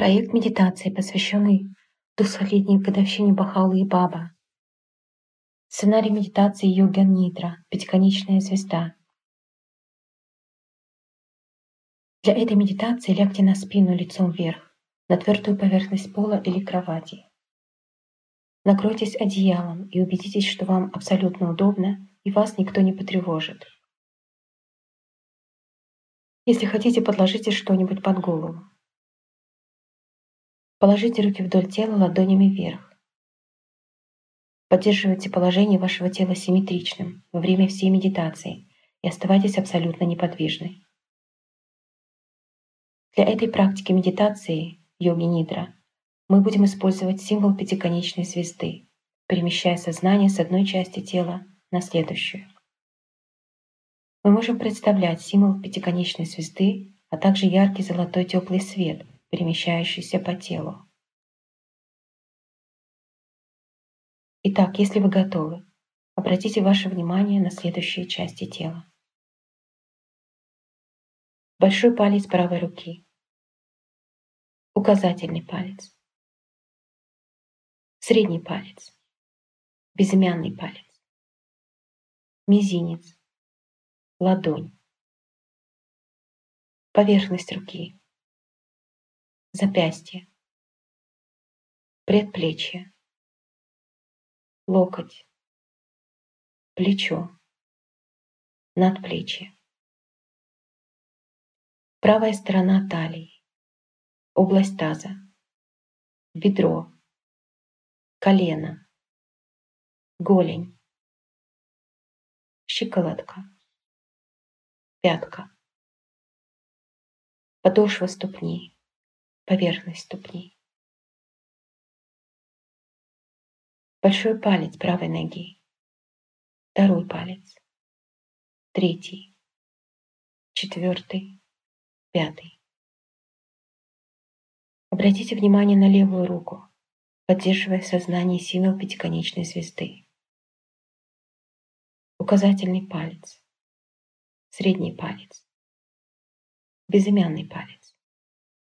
Проект медитации, посвященный 200-летней годовщине Бахаулы и Баба. Сценарий медитации Йоген Нидра, пятиконечная звезда. Для этой медитации лягте на спину лицом вверх, на твердую поверхность пола или кровати. Накройтесь одеялом и убедитесь, что вам абсолютно удобно и вас никто не потревожит. Если хотите, подложите что-нибудь под голову. Положите руки вдоль тела ладонями вверх. Поддерживайте положение вашего тела симметричным во время всей медитации и оставайтесь абсолютно неподвижны. Для этой практики медитации йоги нидра мы будем использовать символ пятиконечной звезды, перемещая сознание с одной части тела на следующую. Мы можем представлять символ пятиконечной звезды, а также яркий золотой теплый свет, перемещающийся по телу. Итак, если вы готовы, обратите ваше внимание на следующие части тела. Большой палец правой руки, указательный палец, средний палец, безымянный палец, мизинец, ладонь, поверхность руки, запястье, предплечье, локоть, плечо, надплечье. Правая сторона талии, область таза, бедро, колено, голень, щиколотка, пятка, подошва ступни, поверхность ступни. Большой палец правой ноги, второй палец, третий, четвертый, пятый. Обратите внимание на левую руку, поддерживая в сознании символ пятиконечной звезды. Указательный палец, средний палец, безымянный палец,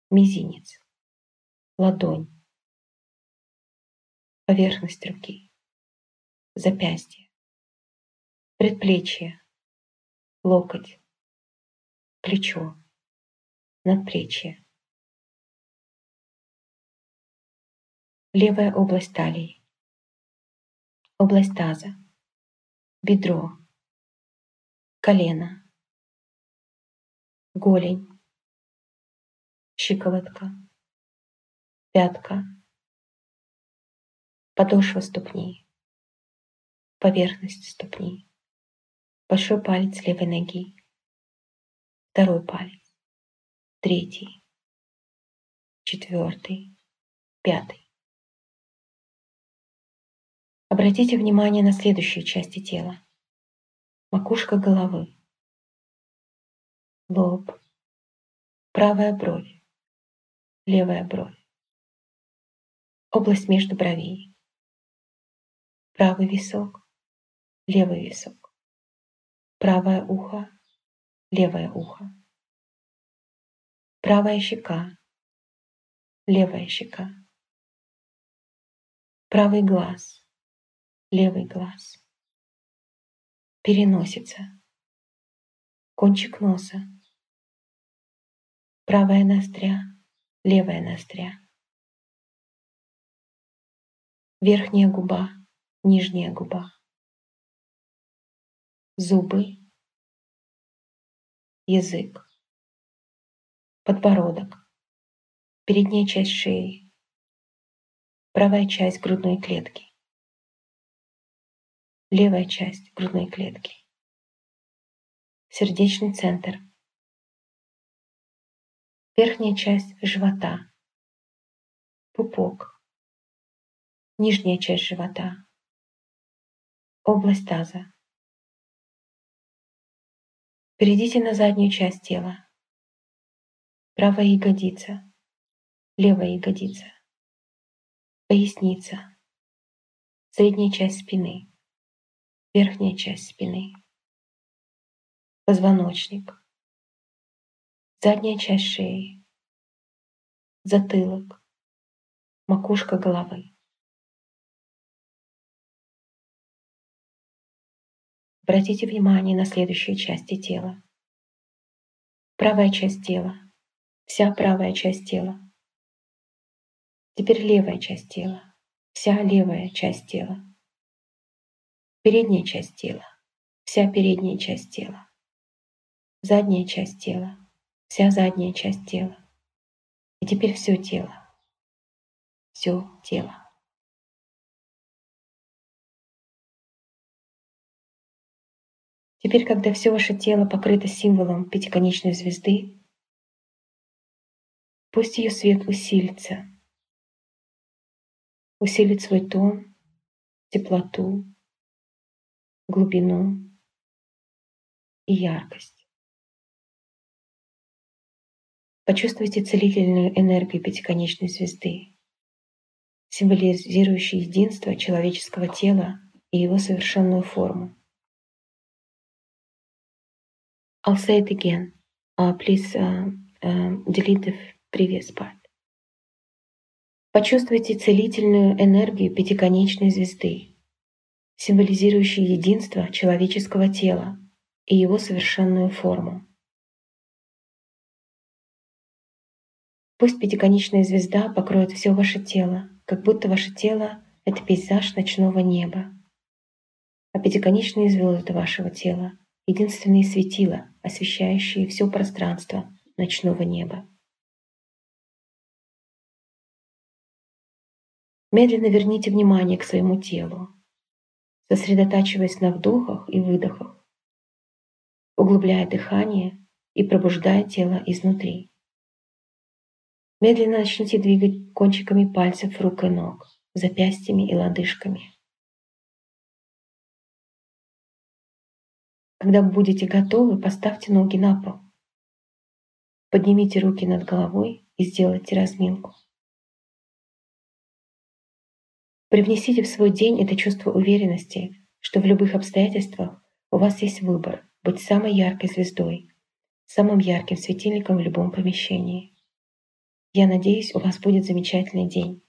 мизинец, ладонь, поверхность руки, запястье, предплечье, локоть, плечо, надплечье. Левая область талии, область таза, бедро, колено, голень, щиколотка, пятка, подошва ступни, поверхность ступни, большой палец левой ноги, второй палец, третий, четвертый, пятый. Обратите внимание на следующие части тела. Макушка головы, лоб, правая бровь, левая бровь, область между бровей, правый висок, левый висок, правое ухо, левое ухо, правая щека, левая щека, правый глаз, левый глаз, переносица, кончик носа, правая ноздря, левая ноздря, верхняя губа, нижняя губа, зубы, язык, подбородок, передняя часть шеи, правая часть грудной клетки, левая часть грудной клетки, сердечный центр, верхняя часть живота, пупок, нижняя часть живота, область таза. Перейдите на заднюю часть тела. Правая ягодица, левая ягодица, поясница, средняя часть спины, верхняя часть спины, позвоночник, задняя часть шеи, затылок, макушка головы. Обратите внимание на следующие части тела. Правая часть тела, вся правая часть тела. Теперь левая часть тела, вся левая часть тела. Передняя часть тела, вся передняя часть тела. Задняя часть тела, вся задняя часть тела. И теперь все тело, все тело. Теперь, когда все ваше тело покрыто символом пятиконечной звезды, пусть ее свет усилится, усилит свой тон, теплоту, глубину и яркость. Почувствуйте целительную энергию пятиконечной звезды, символизирующей единство человеческого тела и его совершенную форму. I'll say it again. Uh, please uh, uh, delete the previous part. Почувствуйте целительную энергию пятиконечной звезды, символизирующей единство человеческого тела и его совершенную форму. Пусть пятиконечная звезда покроет все ваше тело, как будто ваше тело — это пейзаж ночного неба, а пятиконечные звезды вашего тела — единственные светила, освещающие все пространство ночного неба. Медленно верните внимание к своему телу, сосредотачиваясь на вдохах и выдохах, углубляя дыхание и пробуждая тело изнутри. Медленно начните двигать кончиками пальцев рук и ног, запястьями и лодыжками. Когда будете готовы, поставьте ноги на пол. Поднимите руки над головой и сделайте разминку. Привнесите в свой день это чувство уверенности, что в любых обстоятельствах у вас есть выбор быть самой яркой звездой, самым ярким светильником в любом помещении. Я надеюсь, у вас будет замечательный день.